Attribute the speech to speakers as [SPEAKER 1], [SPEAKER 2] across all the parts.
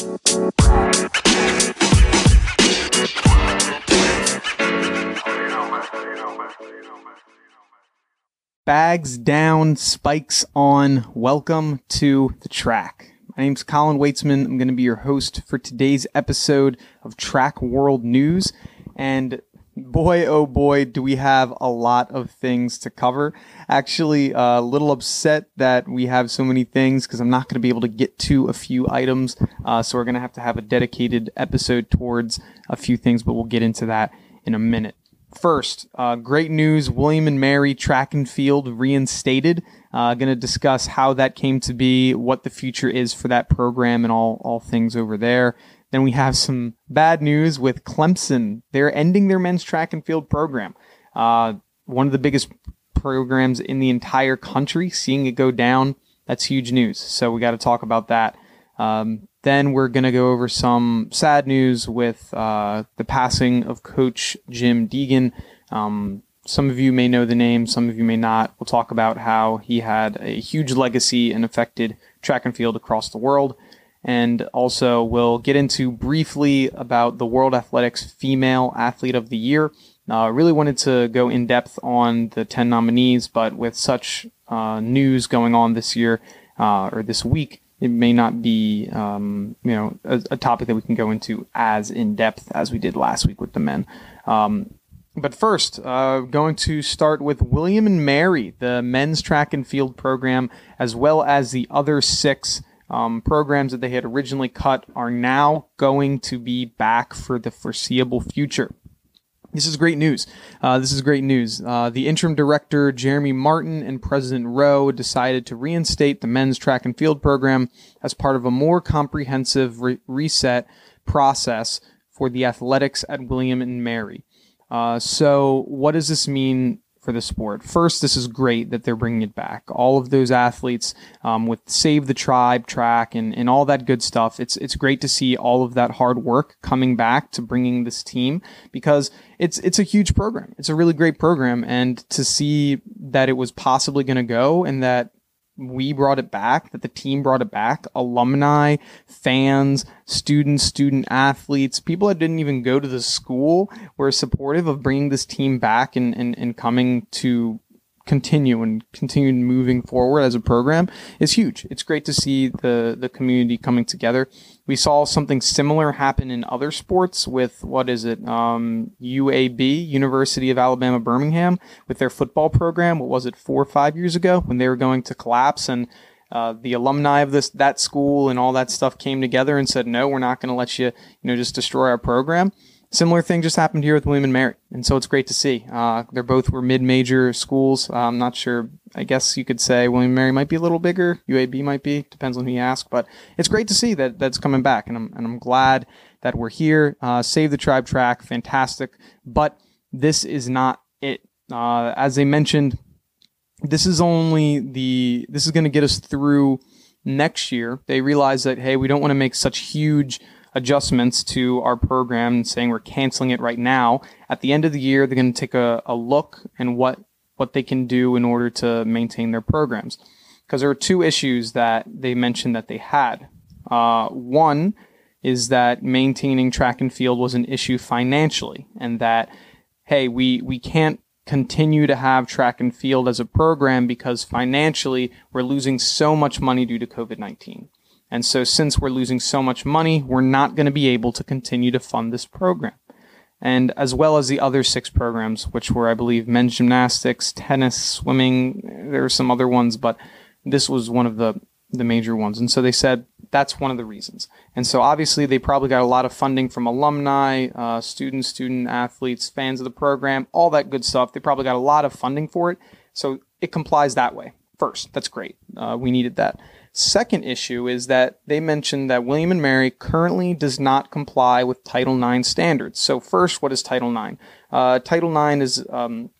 [SPEAKER 1] Bags down, spikes on. Welcome to the track. My name's Colin Weitzman. I'm going to be your host for today's episode of Track World News. And boy, oh boy, do we have a lot of things to cover. Actually, a little upset that we have so many things because I'm not going to be able to get to a few items. Uh, so we're going to have to have a dedicated episode towards a few things, but we'll get into that in a minute. First, uh, great news William and Mary track and field reinstated. Uh, going to discuss how that came to be, what the future is for that program, and all, all things over there. Then we have some bad news with Clemson. They're ending their men's track and field program. Uh, one of the biggest programs in the entire country, seeing it go down, that's huge news. So we got to talk about that. Um, then we're going to go over some sad news with uh, the passing of Coach Jim Deegan. Um, some of you may know the name, some of you may not. We'll talk about how he had a huge legacy and affected track and field across the world. And also, we'll get into briefly about the World Athletics Female Athlete of the Year. Uh, really wanted to go in depth on the 10 nominees, but with such uh, news going on this year uh, or this week, it may not be um, you know a, a, topic that we can go into as in depth as we did last week with the men. Um, but first, uh, going to start with William and Mary, the men's track and field program, as well as the other six um, programs that they had originally cut, are now going to be back for the foreseeable future. This is great news. Uh, this is great news. Uh, the interim director, Jeremy Martin, and President Rowe decided to reinstate the men's track and field program as part of a more comprehensive re- reset process for the athletics at William and Mary. Uh, so, what does this mean for the sport. First, this is great that they're bringing it back. All of those athletes um, with Save the Tribe track and, and all that good stuff. It's it's great to see all of that hard work coming back to bringing this team because it's it's a huge program. It's a really great program, and to see that it was possibly going to go and that we brought it back, that the team brought it back, alumni, fans, students, student athletes, people that didn't even go to the school were supportive of bringing this team back and, and, and coming to continue and continue moving forward as a program is huge. It's great to see the the community coming together. We saw something similar happen in other sports with what is it, um, UAB, University of Alabama Birmingham, with their football program. What was it, four or five years ago when they were going to collapse and uh, the alumni of this that school and all that stuff came together and said, no, we're not going to let you, you know, just destroy our program. Similar thing just happened here with William and Mary, and so it's great to see. Uh, they're both were mid-major schools. Uh, I'm not sure. I guess you could say William and Mary might be a little bigger. UAB might be. Depends on who you ask. But it's great to see that that's coming back, and I'm and I'm glad that we're here. Uh, Save the Tribe track, fantastic. But this is not it. Uh, as they mentioned, this is only the. This is going to get us through next year. They realize that hey, we don't want to make such huge adjustments to our program saying we're canceling it right now. At the end of the year, they're going to take a, a look and what, what they can do in order to maintain their programs. Because there are two issues that they mentioned that they had. Uh, one is that maintaining track and field was an issue financially, and that, hey, we, we can't continue to have track and field as a program because financially we're losing so much money due to COVID 19. And so since we're losing so much money, we're not going to be able to continue to fund this program. And as well as the other six programs, which were, I believe, men's gymnastics, tennis, swimming, there are some other ones, but this was one of the, the major ones. And so they said that's one of the reasons. And so obviously they probably got a lot of funding from alumni, uh, students, student athletes, fans of the program, all that good stuff. They probably got a lot of funding for it. So it complies that way. First, that's great. Uh, we needed that. Second issue is that they mentioned that William and Mary currently does not comply with Title IX standards. So first, what is Title IX? Uh, Title IX is um,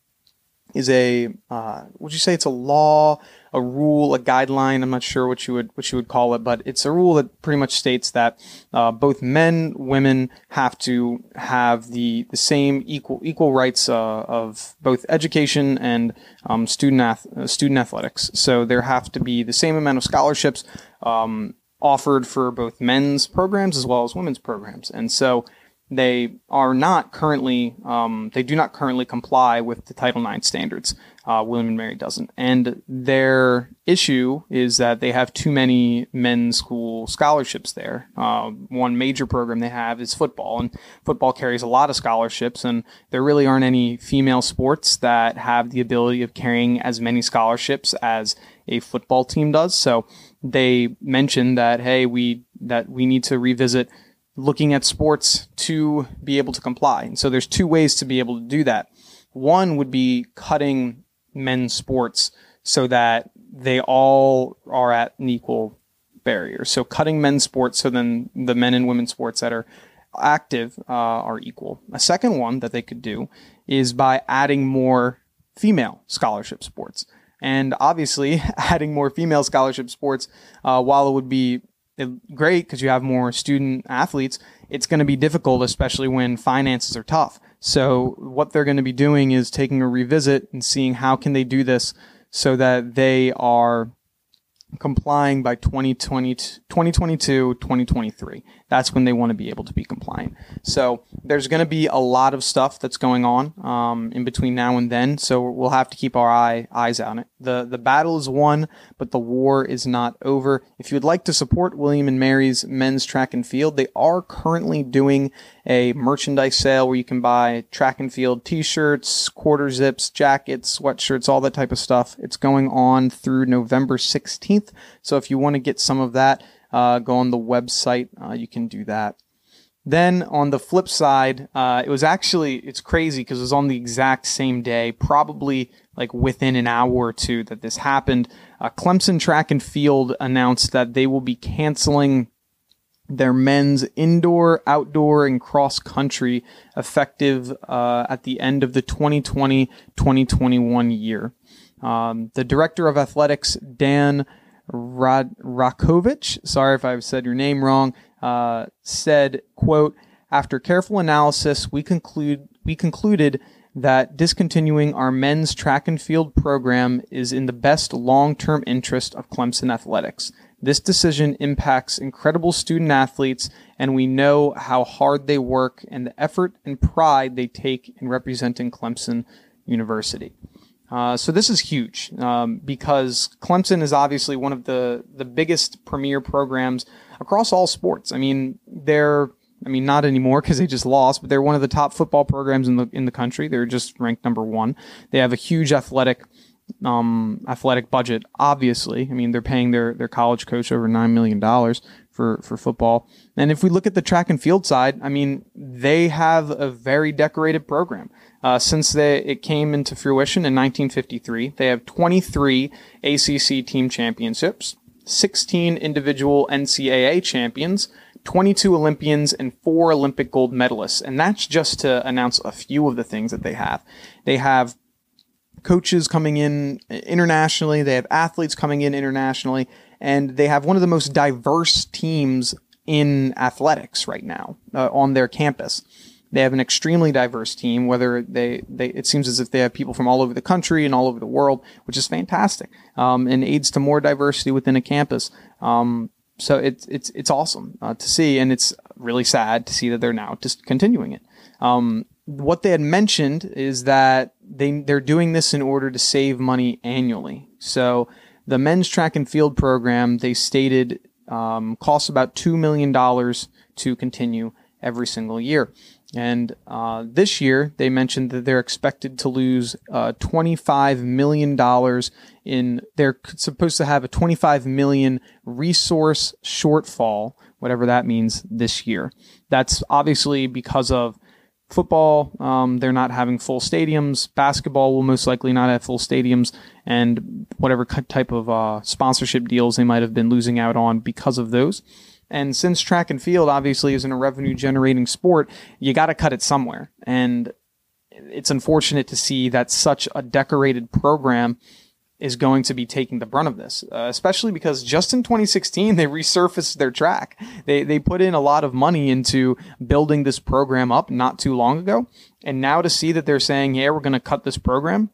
[SPEAKER 1] is a uh, would you say it's a law a rule, a guideline. I'm not sure what you would what you would call it, but it's a rule that pretty much states that uh, both men, women have to have the the same equal equal rights uh, of both education and um, student ath- uh, student athletics. So there have to be the same amount of scholarships. Um, offered for both men's programs as well as women's programs. And so they are not currently, um, they do not currently comply with the Title IX standards. Uh, William and Mary doesn't. And their issue is that they have too many men's school scholarships there. Uh, one major program they have is football, and football carries a lot of scholarships, and there really aren't any female sports that have the ability of carrying as many scholarships as a football team does. So they mentioned that, hey, we, that we need to revisit looking at sports to be able to comply. And so there's two ways to be able to do that. One would be cutting men's sports so that they all are at an equal barrier. So cutting men's sports so then the men and women's sports that are active uh, are equal. A second one that they could do is by adding more female scholarship sports. And obviously, adding more female scholarship sports, uh, while it would be great because you have more student athletes, it's going to be difficult, especially when finances are tough. So what they're going to be doing is taking a revisit and seeing how can they do this so that they are complying by 2020, 2022, 2023. That's when they want to be able to be compliant. So there's going to be a lot of stuff that's going on um, in between now and then. So we'll have to keep our eye eyes on it. the The battle is won, but the war is not over. If you would like to support William and Mary's men's track and field, they are currently doing a merchandise sale where you can buy track and field T-shirts, quarter zips, jackets, sweatshirts, all that type of stuff. It's going on through November 16th. So if you want to get some of that uh, go on the website. Uh, you can do that. Then on the flip side, uh, it was actually it's crazy because it was on the exact same day, probably like within an hour or two that this happened. Uh, Clemson Track and Field announced that they will be canceling their men's indoor, outdoor, and cross country effective uh, at the end of the 2020-2021 year. Um, the director of athletics, Dan Rod- Rakovich, sorry if I've said your name wrong, uh, said, quote, after careful analysis, we conclude we concluded that discontinuing our men's track and field program is in the best long-term interest of Clemson athletics. This decision impacts incredible student athletes, and we know how hard they work and the effort and pride they take in representing Clemson University. Uh, so this is huge um, because Clemson is obviously one of the the biggest premier programs across all sports. I mean, they're I mean not anymore because they just lost, but they're one of the top football programs in the in the country. They're just ranked number one. They have a huge athletic um, athletic budget. Obviously, I mean they're paying their their college coach over nine million dollars for for football. And if we look at the track and field side, I mean they have a very decorated program. Uh, since they, it came into fruition in 1953, they have 23 ACC team championships, 16 individual NCAA champions, 22 Olympians, and four Olympic gold medalists. And that's just to announce a few of the things that they have. They have coaches coming in internationally, they have athletes coming in internationally, and they have one of the most diverse teams in athletics right now uh, on their campus. They have an extremely diverse team. Whether they, they, it seems as if they have people from all over the country and all over the world, which is fantastic, um, and aids to more diversity within a campus. Um, so it's it's it's awesome uh, to see, and it's really sad to see that they're now discontinuing it. Um, what they had mentioned is that they they're doing this in order to save money annually. So the men's track and field program they stated um, costs about two million dollars to continue every single year. And uh, this year, they mentioned that they're expected to lose uh, $25 million in, they're supposed to have a 25 million resource shortfall, whatever that means, this year. That's obviously because of football. Um, they're not having full stadiums. Basketball will most likely not have full stadiums, and whatever type of uh, sponsorship deals they might have been losing out on because of those. And since track and field obviously isn't a revenue generating sport, you got to cut it somewhere. And it's unfortunate to see that such a decorated program is going to be taking the brunt of this, uh, especially because just in 2016 they resurfaced their track. They they put in a lot of money into building this program up not too long ago, and now to see that they're saying, "Yeah, we're going to cut this program,"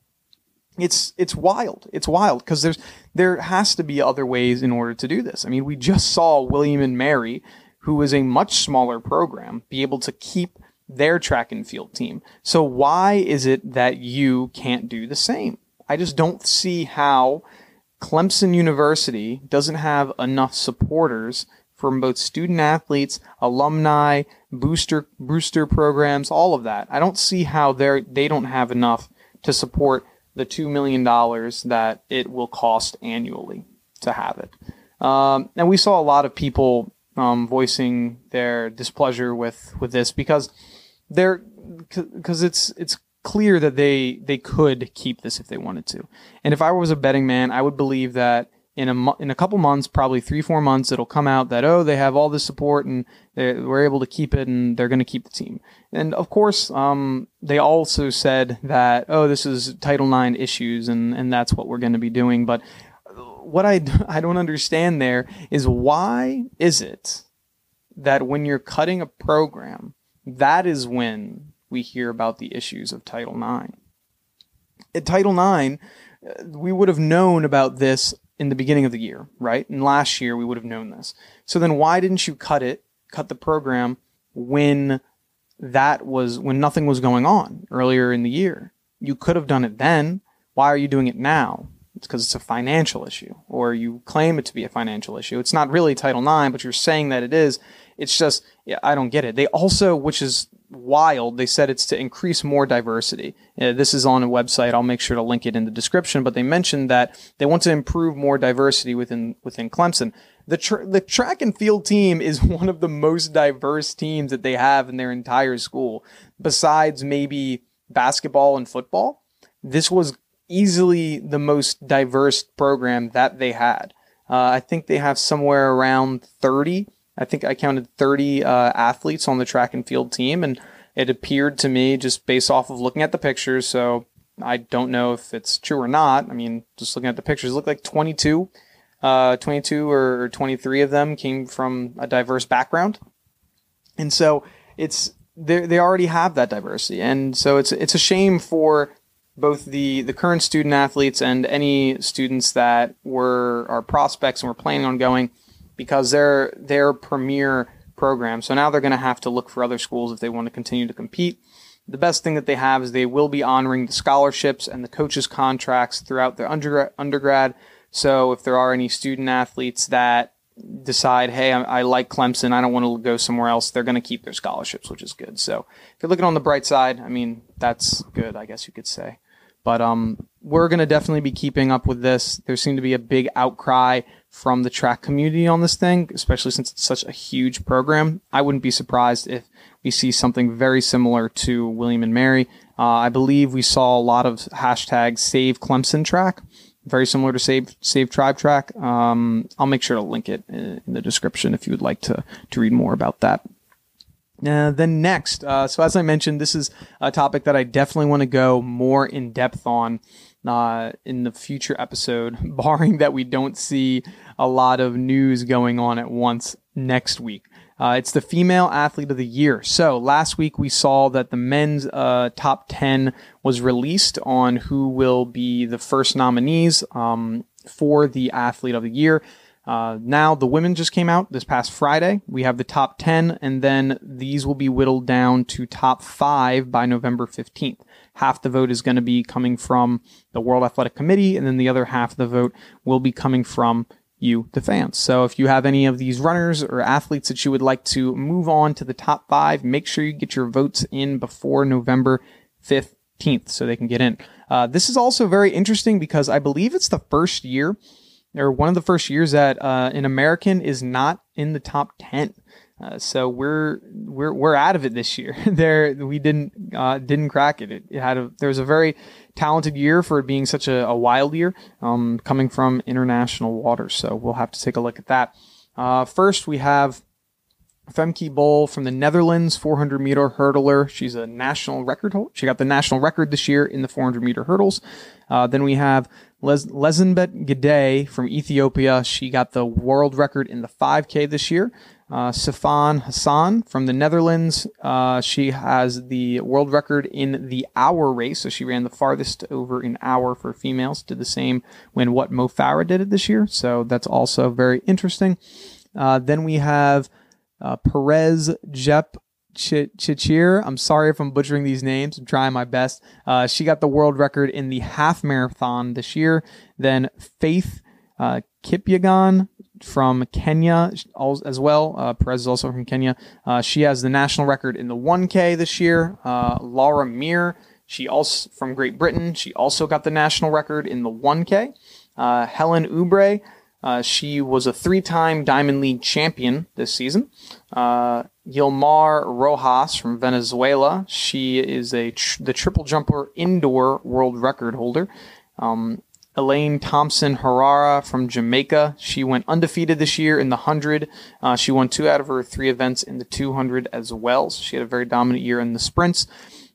[SPEAKER 1] it's it's wild. It's wild because there's there has to be other ways in order to do this. I mean, we just saw William and Mary, who is a much smaller program, be able to keep their track and field team. So why is it that you can't do the same? I just don't see how Clemson University doesn't have enough supporters from both student athletes, alumni, booster booster programs, all of that. I don't see how they they don't have enough to support the two million dollars that it will cost annually to have it. Um, and we saw a lot of people um, voicing their displeasure with with this because they're because it's it's clear that they they could keep this if they wanted to. And if I was a betting man, I would believe that in a in a couple months, probably three four months, it'll come out that oh they have all this support and we're able to keep it and they're going to keep the team. And of course, um, they also said that oh this is Title IX issues and and that's what we're going to be doing. But what I I don't understand there is why is it that when you're cutting a program, that is when we hear about the issues of Title IX. At Title IX, uh, we would have known about this in the beginning of the year, right? And last year we would have known this. So then why didn't you cut it, cut the program when that was when nothing was going on earlier in the year? You could have done it then. Why are you doing it now? It's because it's a financial issue, or you claim it to be a financial issue. It's not really Title IX, but you're saying that it is. It's just, yeah, I don't get it. They also, which is wild. They said it's to increase more diversity. Uh, this is on a website. I'll make sure to link it in the description. But they mentioned that they want to improve more diversity within within Clemson. The the track and field team is one of the most diverse teams that they have in their entire school, besides maybe basketball and football. This was easily the most diverse program that they had. Uh, I think they have somewhere around 30 I think I counted 30 uh, athletes on the track and field team, and it appeared to me just based off of looking at the pictures. So I don't know if it's true or not. I mean, just looking at the pictures, looked like 22, uh, 22 or 23 of them came from a diverse background, and so it's they they already have that diversity, and so it's it's a shame for both the the current student athletes and any students that were our prospects and were planning on going because they're their premier program. So now they're going to have to look for other schools if they want to continue to compete. The best thing that they have is they will be honoring the scholarships and the coaches' contracts throughout their undergrad. So if there are any student athletes that decide, hey, I, I like Clemson, I don't want to go somewhere else, they're going to keep their scholarships, which is good. So if you're looking on the bright side, I mean, that's good, I guess you could say. But um, we're going to definitely be keeping up with this. There seemed to be a big outcry from the track community on this thing, especially since it's such a huge program. I wouldn't be surprised if we see something very similar to William and Mary. Uh, I believe we saw a lot of hashtag Save Clemson Track, very similar to Save Save Tribe Track. Um, I'll make sure to link it in, in, the description if you would like to to read more about that. Uh, then next, uh, so as I mentioned, this is a topic that I definitely want to go more in depth on uh, in the future episode, barring that we don't see a lot of news going on at once next week. Uh, it's the female athlete of the year. So last week we saw that the men's uh, top 10 was released on who will be the first nominees um, for the athlete of the year. Uh, now the women just came out this past Friday. We have the top 10 and then these will be whittled down to top five by November 15th. Half the vote is going to be coming from the World Athletic Committee and then the other half of the vote will be coming from you, the fans. So if you have any of these runners or athletes that you would like to move on to the top five, make sure you get your votes in before November 15th so they can get in. Uh, this is also very interesting because I believe it's the first year or one of the first years that uh, an American is not in the top 10. Uh, so we're we're we're out of it this year. there we didn't uh, didn't crack it. it. it. had a there was a very talented year for it being such a, a wild year, um, coming from international waters. So we'll have to take a look at that. Uh, first, we have Femke Bol from the Netherlands, 400 meter hurdler. She's a national record holder. She got the national record this year in the 400 meter hurdles. Uh, then we have Les- Lesenbet Gidey from Ethiopia. She got the world record in the 5K this year. Uh, Sifan Hassan from the Netherlands. Uh, she has the world record in the hour race, so she ran the farthest over an hour for females. Did the same when what Mo Farah did it this year, so that's also very interesting. Uh, then we have uh, Peres Jep Chichir. I'm sorry if I'm butchering these names. I'm trying my best. Uh, she got the world record in the half marathon this year. Then Faith uh, Kipyegon from Kenya as well. Uh, Peres is also from Kenya. Uh, she has the national record in the 1K this year. Uh, Laura Muir, she also from Great Britain. She also got the national record in the 1K. Uh, Hellen Obiri, uh, she was a three-time Diamond League champion this season. Uh, Yulimar Rojas from Venezuela. She is a tr- the triple jumper indoor world record holder. Um, Elaine Thompson Herrera from Jamaica. She went undefeated this year in the 100. Uh, she won two out of her three events in the 200 as well. So she had a very dominant year in the sprints.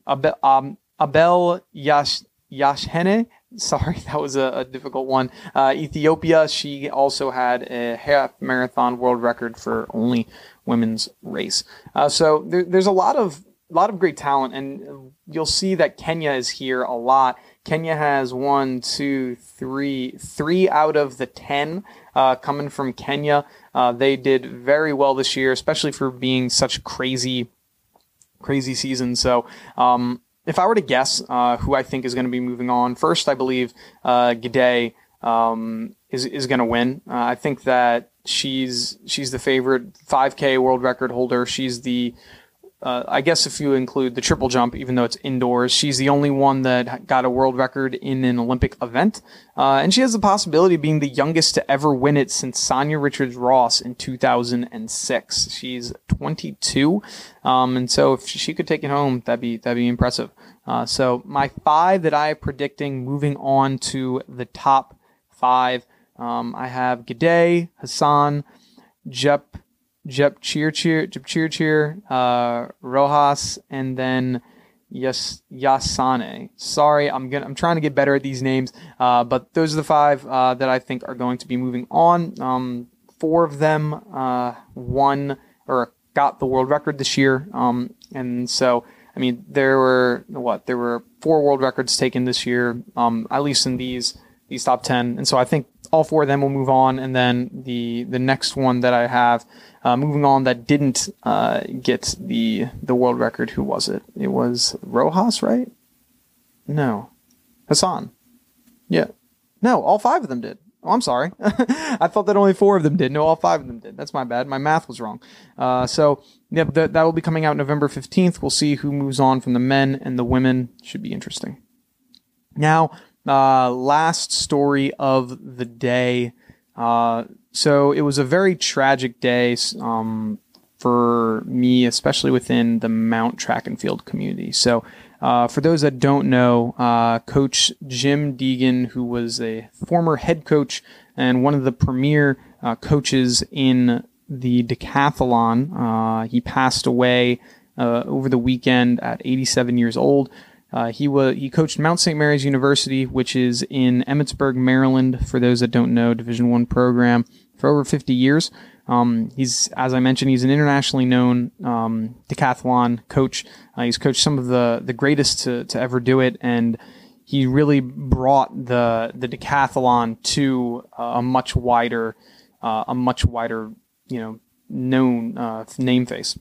[SPEAKER 1] Abel, um, Abel Yash, Yashene, sorry, that was a, a difficult one. Uh, Ethiopia, she also had a half marathon world record for only women's race. Uh, so there, there's a lot of lot of great talent, and you'll see that Kenya is here a lot. Kenya has one, two, three, three out of the ten uh, coming from Kenya. Uh, they did very well this year, especially for being such crazy, crazy season. So, um, if I were to guess uh, who I think is going to be moving on, first I believe uh, Gidey um, is is going to win. Uh, I think that she's she's the favorite 5K world record holder. She's the uh, I guess if you include the triple jump, even though it's indoors, she's the only one that got a world record in an Olympic event. Uh, and she has the possibility of being the youngest to ever win it since Sanya Richards Ross in 2006. She's 22. Um, and so if she could take it home, that'd be, that'd be impressive. Uh, so my five that I am predicting moving on to the top five, um, I have Gidey, Hassan, Jep, Jep Cheer uh, Rojas, and then Yes Yasane. Sorry, I'm gonna I'm trying to get better at these names, uh, but those are the five uh, that I think are going to be moving on. Um, four of them uh, won or got the world record this year, um, and so I mean there were what there were four world records taken this year, um, at least in these these top ten, and so I think all four of them will move on, and then the the next one that I have uh, moving on that didn't uh, get the the world record. Who was it? It was Rojas, right? No, Hassan. Yeah, no, all five of them did. Oh, I'm sorry. I thought that only four of them did. No, all five of them did. That's my bad. My math was wrong. Uh, so, that, that will be coming out November 15th. We'll see who moves on from the men and the women. Should be interesting. Now, uh, last story of the day. Uh, so it was a very tragic day um, for me, especially within the Mount track and field community. So, uh, for those that don't know, uh, Coach Jim Deegan, who was a former head coach and one of the premier uh, coaches in the decathlon, uh, he passed away uh, over the weekend at 87 years old. Uh, he was he coached Mount St. Mary's University, which is in Emmitsburg, Maryland. For those that don't know, Division One program for over 50 years. Um, he's, as I mentioned, he's an internationally known um, decathlon coach. Uh, he's coached some of the the greatest to, to ever do it, and he really brought the the decathlon to a much wider, uh, a much wider, you know, known uh, name face.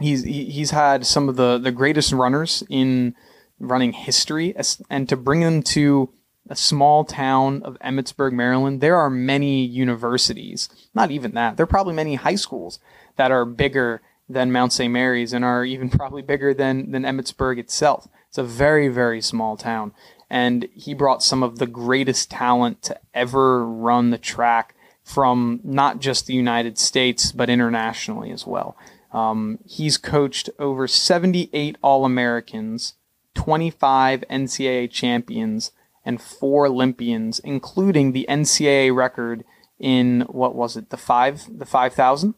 [SPEAKER 1] He's he's had some of the the greatest runners in running history, and to bring them to a small town of Emmitsburg, Maryland, there are many universities. Not even that. There are probably many high schools that are bigger than Mount St. Mary's and are even probably bigger than, than Emmitsburg itself. It's a very, very small town. And he brought some of the greatest talent to ever run the track from not just the United States, but internationally as well. Um, he's coached over 78 All Americans, 25 NCAA champions, and four Olympians, including the NCAA record in what was it, the five, the five thousand,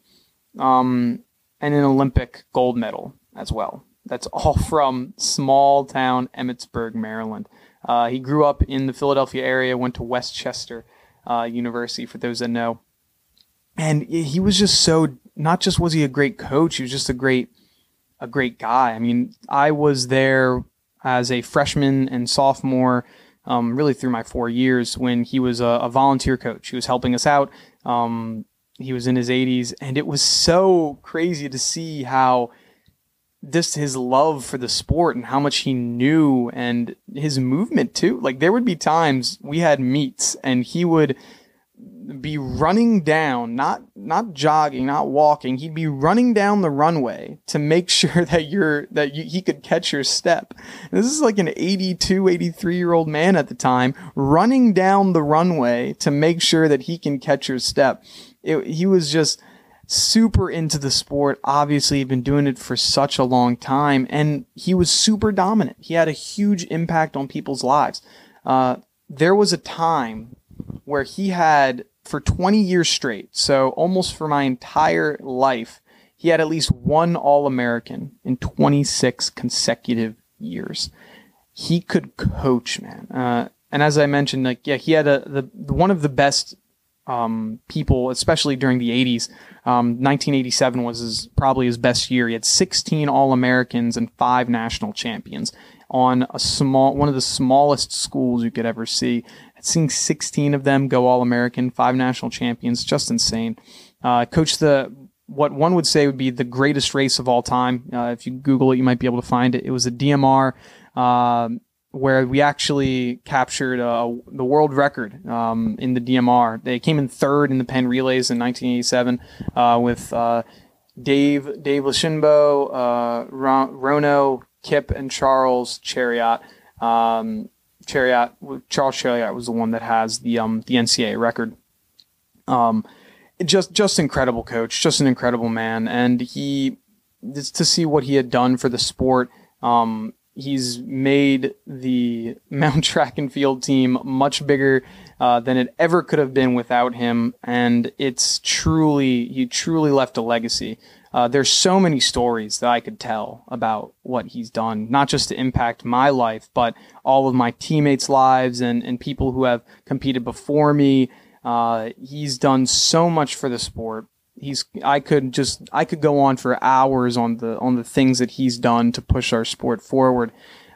[SPEAKER 1] um, and an Olympic gold medal as well. That's all from small town Emmitsburg, Maryland. Uh, he grew up in the Philadelphia area, went to West Chester uh, University, for those that know, and he was just so not just was he a great coach, he was just a great a great guy. I mean, I was there as a freshman and sophomore, um, really through my four years when he was a, a volunteer coach. He was helping us out. Um, he was in his 80s, and it was so crazy to see how this his love for the sport and how much he knew and his movement too. Like there would be times we had meets and he would be running down, not not jogging, not walking. He'd be running down the runway to make sure that you're that you, he could catch your step. And this is like an 82, 83 year old man at the time running down the runway to make sure that he can catch your step. It, he was just super into the sport. Obviously, he'd been doing it for such a long time, and he was super dominant. He had a huge impact on people's lives. Uh, there was a time where he had for 20 years straight, so almost for my entire life, he had at least one All American in 26 consecutive years. He could coach, man. Uh, and as I mentioned, like yeah, he had a the one of the best um, people, especially during the 80s. Um, 1987 was his, probably his best year. He had 16 All Americans and five national champions on a small, one of the smallest schools you could ever see seeing 16 of them go All American, five national champions, just insane. Uh, coached the what one would say would be the greatest race of all time. Uh, if you Google it, you might be able to find it. It was a DMR uh, where we actually captured uh, the world record um, in the DMR. They came in third in the Penn Relays in 1987 uh, with uh, Dave Dave Leshinbo, uh, Rono, Kip, and Charles Chariot. Um, Cheruiyot, Charles Cheruiyot was the one that has the um the NCAA record. Um, just just incredible coach, just an incredible man, and he to see what he had done for the sport. Um, he's made the Mount Track and Field team much bigger uh, than it ever could have been without him, and it's truly he truly left a legacy. Uh, there's so many stories that I could tell about what he's done, not just to impact my life, but all of my teammates' lives and, and people who have competed before me. Uh, he's done so much for the sport. He's I could just I could go on for hours on the on the things that he's done to push our sport forward.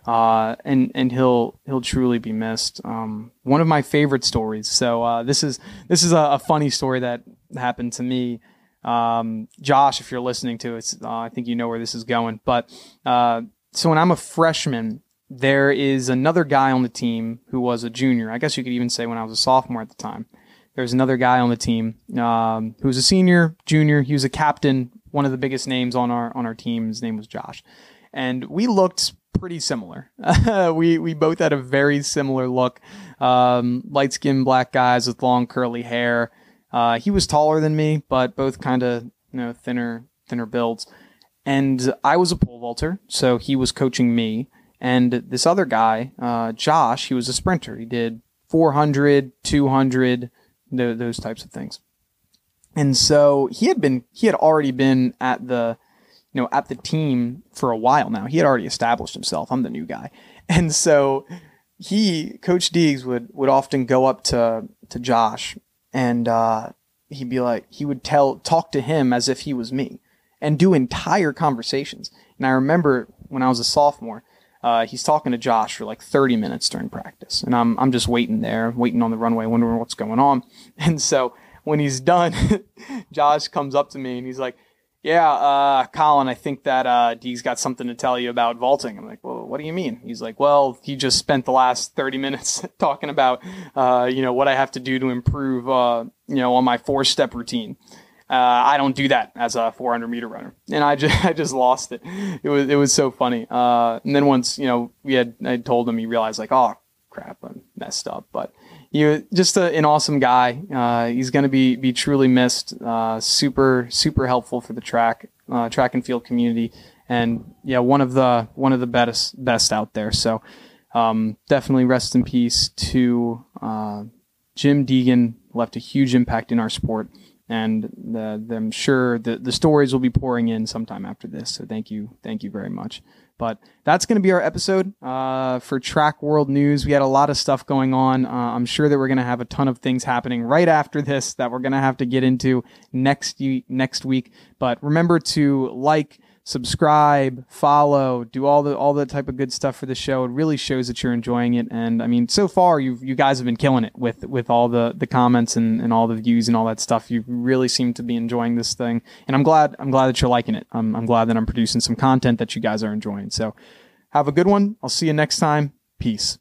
[SPEAKER 1] Uh, and and he'll he'll truly be missed. Um, one of my favorite stories. So uh, this is this is a, a, funny story that happened to me. Um, Josh, if you're listening to it, uh, I think you know where this is going. But uh, so when I'm a freshman, there is another guy on the team who was a junior. I guess you could even say when I was a sophomore at the time. There's another guy on the team um, who was a senior, junior. He was a captain, one of the biggest names on our on our team. His name was Josh, and we looked pretty similar. we we both had a very similar look, um, light skinned black guys with long curly hair. Uh, he was taller than me, but both kind of you know thinner thinner builds. And I was a pole vaulter, so he was coaching me. And this other guy, uh, Josh, he was a sprinter. He did 400, 200, th- those types of things. And so he had been, he had already been at the, you know, at the team for a while now. He had already established himself. I'm the new guy. And so he, Coach Deegs would, would often go up to, to Josh and uh, he'd be like, he would tell, talk to him as if he was me, and do entire conversations. And I remember when I was a sophomore, uh, he's talking to Josh for like 30 minutes during practice, and I'm I'm just waiting there, waiting on the runway, wondering what's going on. And so when he's done, Josh comes up to me and he's like, yeah, uh, Colin, I think that uh, Dee's got something to tell you about vaulting. I'm like, well, what do you mean? He's like, well, he just spent the last 30 minutes talking about, uh, you know, what I have to do to improve, uh, you know, on my four step routine. Uh, I don't do that as a 400 meter runner, and I just I just lost it. It was it was so funny. Uh, and then once you know we had I told him, he realized like, oh crap, I messed up. But you just a, an awesome guy. Uh, he's going to be be truly missed. Uh, super super helpful for the track track and field community, and yeah, one of the one of the best best out there. So um, definitely rest in peace to uh, Jim Deegan. Left a huge impact in our sport, and the, I'm sure the the stories will be pouring in sometime after this. So thank you, thank you very much. But that's going to be our episode uh, for Track World News. We had a lot of stuff going on. Uh, I'm sure that we're going to have a ton of things happening right after this that we're going to have to get into next next week. But remember to like subscribe, follow, do all the all the type of good stuff for the show. It really shows that you're enjoying it. And I mean, so far you you guys have been killing it with with all the the comments and, and all the views and all that stuff. You really seem to be enjoying this thing, and I'm glad I'm glad that you're liking it. I'm I'm glad that I'm producing some content that you guys are enjoying. So have a good one. I'll see you next time. Peace.